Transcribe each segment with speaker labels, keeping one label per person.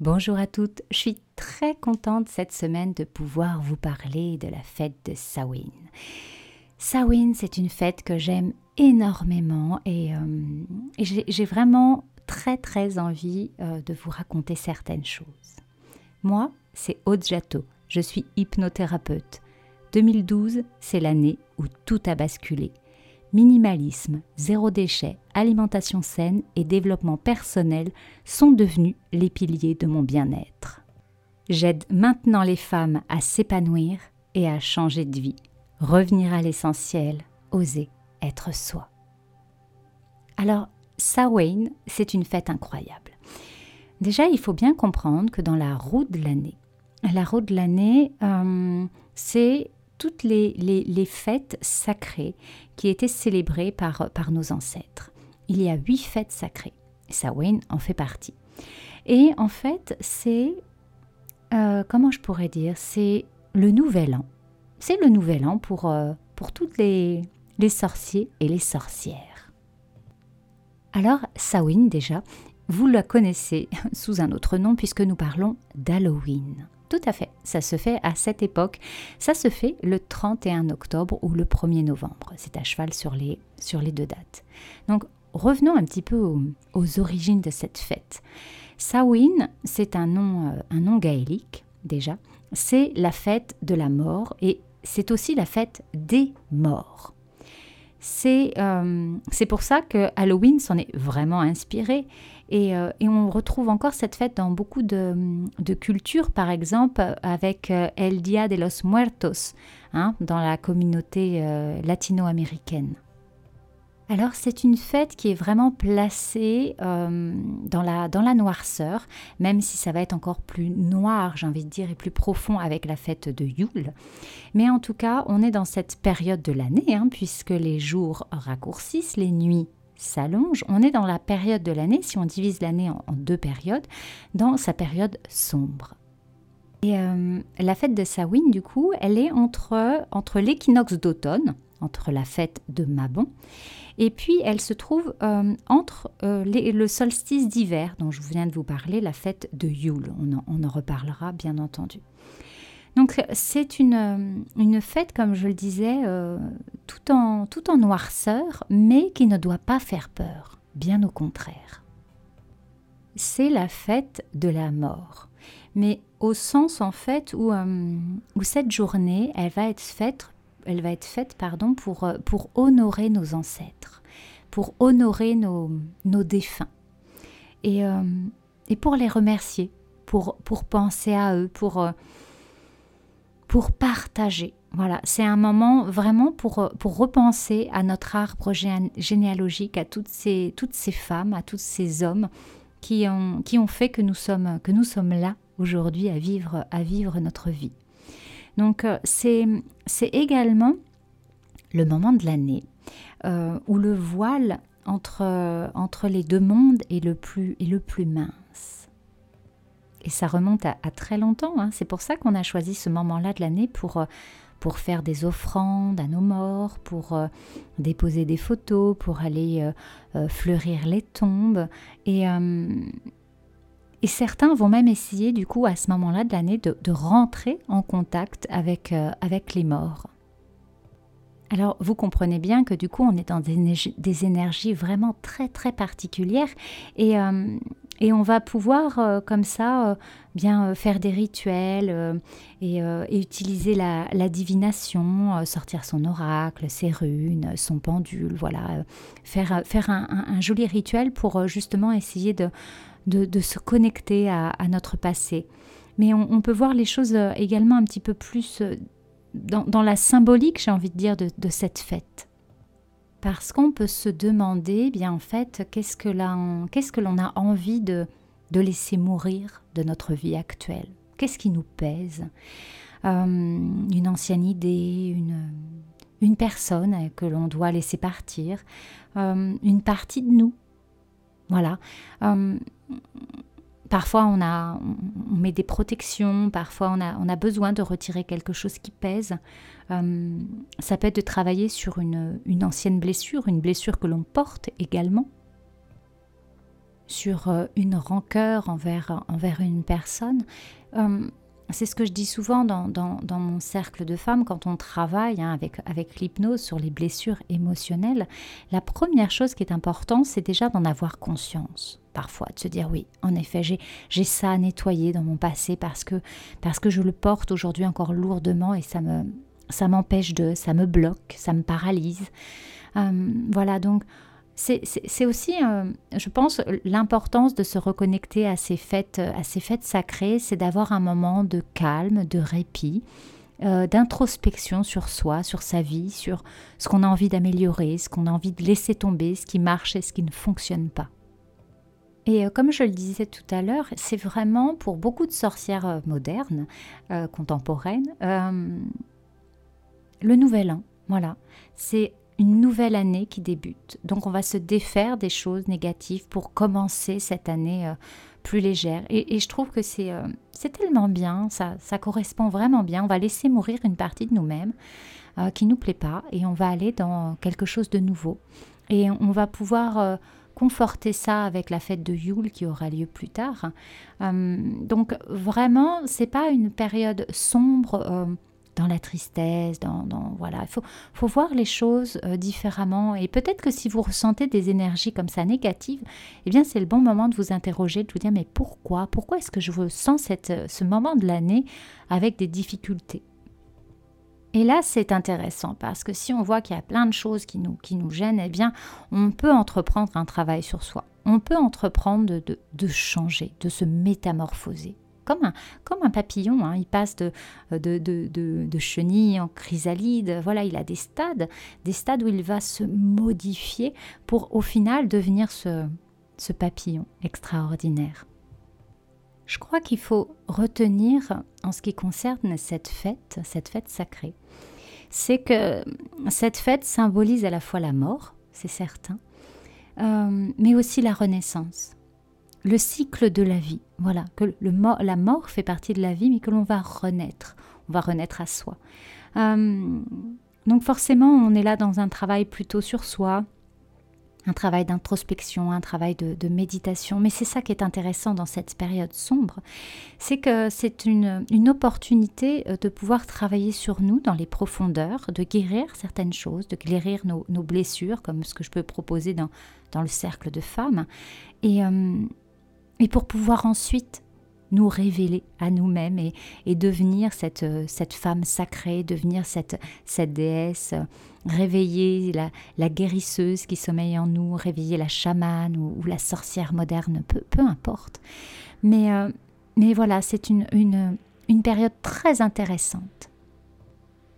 Speaker 1: Bonjour à toutes, je suis très contente cette semaine de pouvoir vous parler de la fête de Samhain. Samhain, c'est une fête que j'aime énormément et, euh, j'ai vraiment très très envie euh, de vous raconter certaines choses. Moi, c'est Aude je suis hypnothérapeute. 2012, c'est l'année où tout a basculé minimalisme, zéro déchet, alimentation saine et développement personnel sont devenus les piliers de mon bien-être. J'aide maintenant les femmes à s'épanouir et à changer de vie, revenir à l'essentiel, oser être soi. Alors, Samhain, c'est une fête incroyable. Déjà, il faut bien comprendre que dans la roue de l'année, la roue de l'année, euh, c'est toutes les, fêtes sacrées qui étaient célébrées par, par nos ancêtres. Il y a huit fêtes sacrées. Samhain en fait partie. Et en fait, c'est, euh, comment je pourrais dire, c'est le nouvel an. C'est le nouvel an pour, euh, pour toutes les, les sorciers et les sorcières. Alors, Samhain déjà, vous la connaissez sous un autre nom puisque nous parlons d'Halloween. Tout à fait, ça se fait à cette époque. Ça se fait le 31 octobre ou le 1er novembre. C'est à cheval sur les, sur les deux dates. Donc revenons un petit peu aux, origines de cette fête. Samhain, c'est euh, un nom gaélique déjà. C'est la fête de la mort et c'est aussi la fête des morts. C'est euh, pour ça que Halloween s'en est vraiment inspiré euh, et, on retrouve encore cette fête dans beaucoup de, cultures, par exemple avec euh, El Dia de los Muertos, hein, dans la communauté latino-américaine. Alors c'est une fête qui est vraiment placée dans, la, dans la noirceur, même si ça va être encore plus noir, j'ai envie de dire, et plus profond avec la fête de Yule. Mais en tout cas, on est dans cette période de l'année, hein, puisque les jours raccourcissent, les nuits s'allonge, on est dans la période de l'année, si on divise l'année en, deux périodes, dans sa période sombre. Et euh, la fête de Samhain, du coup, elle est entre l'équinoxe d'automne, entre la fête de Mabon, et puis elle se trouve euh, entre euh, le solstice d'hiver, dont je viens de vous parler, la fête de Yule. on en reparlera, bien entendu. Donc c'est une, une, fête, comme je le disais, euh, tout, en, tout en noirceur, mais qui ne doit pas faire peur, bien au contraire. C'est la fête de la mort, mais au sens en fait où, euh, où cette journée, elle va être faite, elle va être faite pardon, pour, euh, pour honorer nos ancêtres, pour honorer nos, nos défunts et, et pour les remercier, pour, pour penser à eux, pour pour partager. Voilà, c'est un moment vraiment pour, euh, pour repenser à notre arbre généalogique, à toutes ces, toutes ces femmes, à tous ces hommes qui ont, qui ont fait que nous sommes, que nous sommes là aujourd'hui à vivre, à vivre notre vie. Donc euh, c'est également le moment de l'année euh, où le voile entre, entre les deux mondes est le plus, est le plus mince. Et ça remonte à, très longtemps. Hein. C'est pour ça qu'on a choisi ce moment-là de l'année pour, euh, pour faire des offrandes à nos morts, pour euh, déposer des photos, pour aller euh, fleurir les tombes. Et, et, certains vont même essayer, du coup, à ce moment-là de l'année, de, rentrer en contact avec, avec les morts. Alors, vous comprenez bien que du coup, on est dans des, énergies vraiment très, très particulières. Et, et on va pouvoir euh, comme ça euh, bien euh, faire des rituels et, utiliser la, divination, sortir son oracle, ses runes, son pendule, voilà, faire, faire un, joli rituel pour justement essayer de, de, se connecter à, notre passé. Mais on, peut voir les choses également un petit peu plus dans, la symbolique, j'ai envie de dire, de cette fête parce qu'on peut se demander, bien en fait, qu'est-ce que l'on a envie de, laisser mourir de notre vie actuelle? Qu'est-ce qui nous pèse? Euh, Une ancienne idée, une, personne que l'on doit laisser partir, euh, une partie de nous. Voilà. Euh, Parfois, on, a, on met des protections, parfois, on a, on a besoin de retirer quelque chose qui pèse. Euh, ça peut être de travailler sur une, une ancienne blessure, une blessure que l'on porte également. sur une rancœur envers, envers une personne, c'est ce que je dis souvent dans, dans, mon cercle de femmes quand on travaille hein, avec, avec l'hypnose sur les blessures émotionnelles. La première chose qui est importante, c'est déjà d'en avoir conscience. Parfois, de se dire oui, en effet, j'ai ça à nettoyer dans mon passé parce que, parce que je le porte aujourd'hui encore lourdement et ça me ça m'empêche de, ça me bloque, ça me paralyse. Euh, voilà, donc c'est aussi, euh, je pense, l'importance de se reconnecter à ces fêtes, à ces fêtes sacrées, c'est d'avoir un moment de calme, de répit, euh, d'introspection sur soi, sur sa vie, sur ce qu'on a envie d'améliorer, ce qu'on a envie de laisser tomber, ce qui marche et ce qui ne fonctionne pas. Et euh, comme je le disais tout à l'heure, c'est vraiment pour beaucoup de sorcières modernes, contemporaines, le nouvel an. Voilà, c'est une nouvelle année qui débute. Donc on va se défaire des choses négatives pour commencer cette année euh, plus légère. Et, je trouve que c'est euh, c'est tellement bien, ça, ça correspond vraiment bien. On va laisser mourir une partie de nous-mêmes euh, qui ne nous plaît pas et on va aller dans quelque chose de nouveau. Et on va pouvoir conforter ça avec la fête de Yule qui aura lieu plus tard. donc vraiment, c'est pas une période sombre dans la tristesse, dans, voilà, il faut, voir les choses euh, différemment. Et peut-être que si vous ressentez des énergies comme ça négatives, eh bien c'est le bon moment de vous interroger, de vous dire mais pourquoi, pourquoi est-ce que je ressens cette, euh, ce moment de l'année avec des difficultés? Et là, c'est intéressant parce que si on voit qu'il y a plein de choses qui nous, qui nous gênent, eh bien, on peut entreprendre un travail sur soi. On peut entreprendre de changer, de se métamorphoser comme un, papillon. Hein. Il passe de, de, de, chenille en chrysalide. Voilà, il a des stades, des stades où il va se modifier pour au final devenir ce, ce papillon extraordinaire. Je crois qu'il faut retenir en ce qui concerne cette fête, cette fête sacrée, c'est que cette fête symbolise à la fois la mort, c'est certain, euh, mais aussi la renaissance le cycle de la vie. Voilà, que la mort fait partie de la vie, mais que l'on va renaître. On va renaître à soi. Euh, donc forcément, on est là dans un travail plutôt sur soi, un travail d'introspection, un travail de, méditation. Mais c'est ça qui est intéressant dans cette période sombre, c'est que c'est une, opportunité euh, de pouvoir travailler sur nous dans les profondeurs, de guérir certaines choses, de guérir nos, blessures, comme ce que je peux proposer dans, dans le cercle de femmes. Et, euh, et pour pouvoir ensuite nous révéler à nous-mêmes et, devenir cette, euh, cette, femme sacrée, devenir cette, cette déesse, réveiller la, la, guérisseuse qui sommeille en nous, réveiller la chamane ou, la sorcière moderne, peu, peu importe. Mais, euh, mais voilà, c'est une, une, une période très intéressante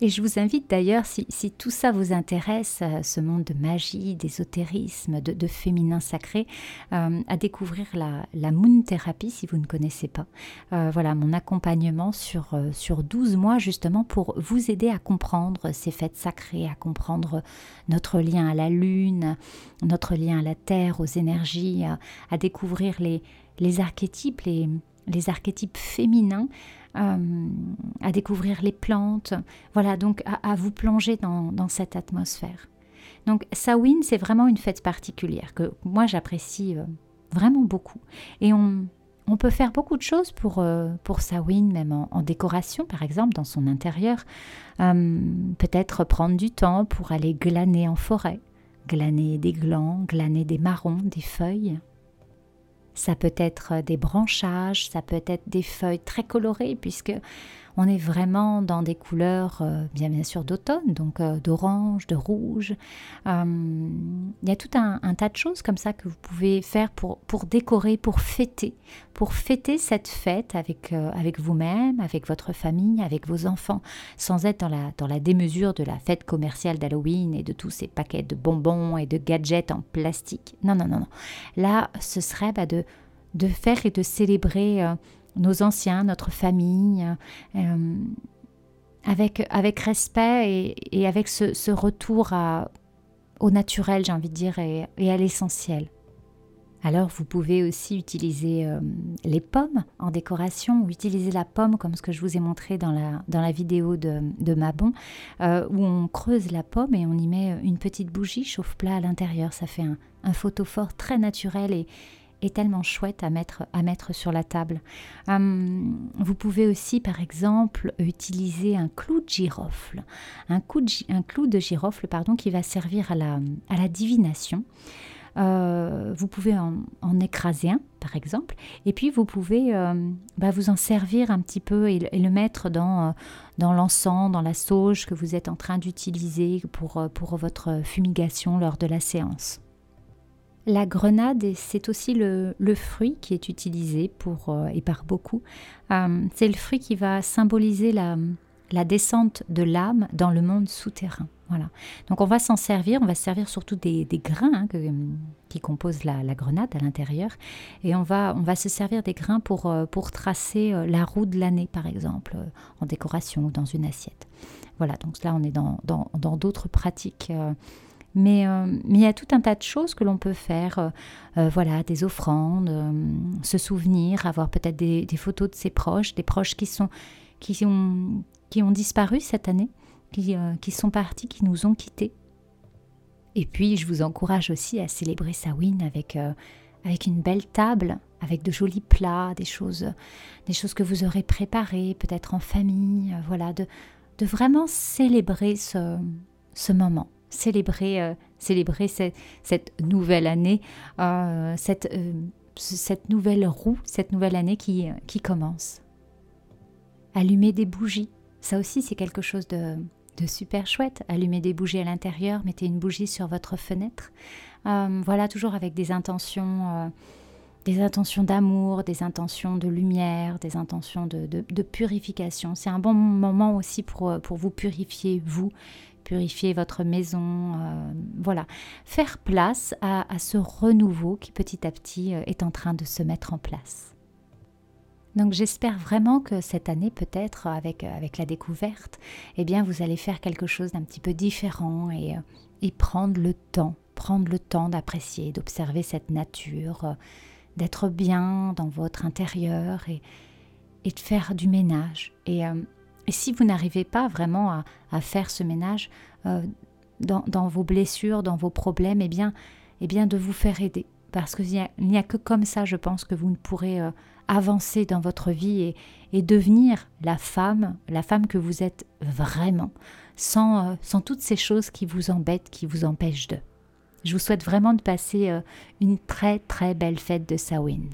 Speaker 1: et je vous invite d'ailleurs, si, tout ça vous intéresse, euh, ce monde de magie, d'ésotérisme, de, féminin sacré, euh, à découvrir la, la, Moon Therapy si vous ne connaissez pas. Euh, voilà, mon accompagnement sur, sur 12 mois justement pour vous aider à comprendre ces fêtes sacrées, à comprendre notre lien à la Lune, notre lien à la Terre, aux énergies, à, découvrir les, les archétypes, les, les archétypes féminins. Euh, à découvrir les plantes, voilà, donc à, vous plonger dans, cette atmosphère. Donc Samhain, c'est vraiment une fête particulière que moi j'apprécie euh, vraiment beaucoup. Et on, peut faire beaucoup de choses pour, euh, pour même en, décoration, par exemple, dans son intérieur. Peut-être prendre du temps pour aller glaner en forêt, glaner des glands, glaner des marrons, des feuilles. Ça peut être des branchages, ça peut être des feuilles très colorées puisque on est vraiment dans des couleurs euh, bien, sûr d'automne, donc euh, d'orange, de rouge. Euh, il y a tout un, tas de choses comme ça que vous pouvez faire pour, décorer, pour fêter, pour fêter cette fête avec, vous-même, avec votre famille, avec vos enfants, sans être dans la, démesure de la fête commerciale d'Halloween et de tous ces paquets de bonbons et de gadgets en plastique. Non, non, non, non. Là, ce serait bah, de faire et de célébrer nos anciens, notre famille, euh, avec, avec respect et, avec ce, retour au naturel, j'ai envie de dire, et, à l'essentiel. Alors vous pouvez aussi utiliser euh, les pommes en décoration ou utiliser la pomme comme ce que je vous ai montré dans la, dans la vidéo de, de Mabon euh, où on creuse la pomme et on y met une petite bougie chauffe-plat à l'intérieur. Ça fait un, un photophore très naturel et, tellement chouette à mettre, à mettre sur la table. Hum, vous pouvez aussi, par exemple, utiliser un clou de girofle. Un, un clou de girofle pardon, qui va servir à la, à la divination. Euh, vous pouvez en, écraser un, par exemple, et puis vous pouvez euh, bah, vous en servir un petit peu et, le mettre dans, euh, dans l'encens, dans la sauge que vous êtes en train d'utiliser pour, pour votre fumigation lors de la séance. La grenade, c'est aussi le, fruit qui est utilisé pour, et par beaucoup. c'est le fruit qui va symboliser la, descente de l'âme dans le monde souterrain. Voilà. Donc on va s'en servir, on va se servir surtout des, grains hein, qui composent la, grenade à l'intérieur, et on va, on va se servir des grains pour, euh, pour tracer euh, la roue de l'année, par exemple, euh, en décoration ou dans une assiette. Voilà, donc là on est dans d'autres pratiques. Mais, mais il y a tout un tas de choses que l'on peut faire, voilà, des offrandes, se souvenir, avoir peut-être des, photos de ses proches, des proches qui sont qui ont, qui ont disparu cette année, euh, qui, sont partis, qui nous ont quittés. Et puis, je vous encourage aussi à célébrer Samhain avec, euh, avec une belle table, avec de jolis plats, des choses, des choses que vous aurez préparées, peut-être en famille, euh, voilà, de, de vraiment célébrer ce, ce moment, célébrer, célébrer cette, nouvelle année, cette, cette nouvelle roue, cette nouvelle année qui, qui commence. Allumer des bougies, ça aussi c'est quelque chose de, de super chouette. Allumer des bougies à l'intérieur, mettez une bougie sur votre fenêtre. Euh, voilà, toujours avec des intentions, euh, des intentions d'amour, des intentions de lumière, des intentions de, de, purification. C'est un bon moment aussi pour, euh, pour vous purifier, vous, purifier votre maison. voilà, faire place à, à ce renouveau qui petit à petit est en train de se mettre en place. Donc j'espère vraiment que cette année, peut-être avec, avec la découverte, eh bien vous allez faire quelque chose d'un petit peu différent et, et prendre le temps, prendre le temps d'apprécier, d'observer cette nature, d'être bien dans votre intérieur et, et de faire du ménage. Et, euh, et si vous n'arrivez pas vraiment à, faire ce ménage euh, dans, vos blessures, dans vos problèmes, eh bien, eh bien de vous faire aider. Parce qu'il n'y a, que comme ça, je pense, que vous ne pourrez... Euh, avancer dans votre vie et, devenir la femme, la femme que vous êtes vraiment, sans, euh, sans toutes ces choses qui vous embêtent, qui vous empêchent de. Je vous souhaite vraiment de passer une très très belle fête de Samhain.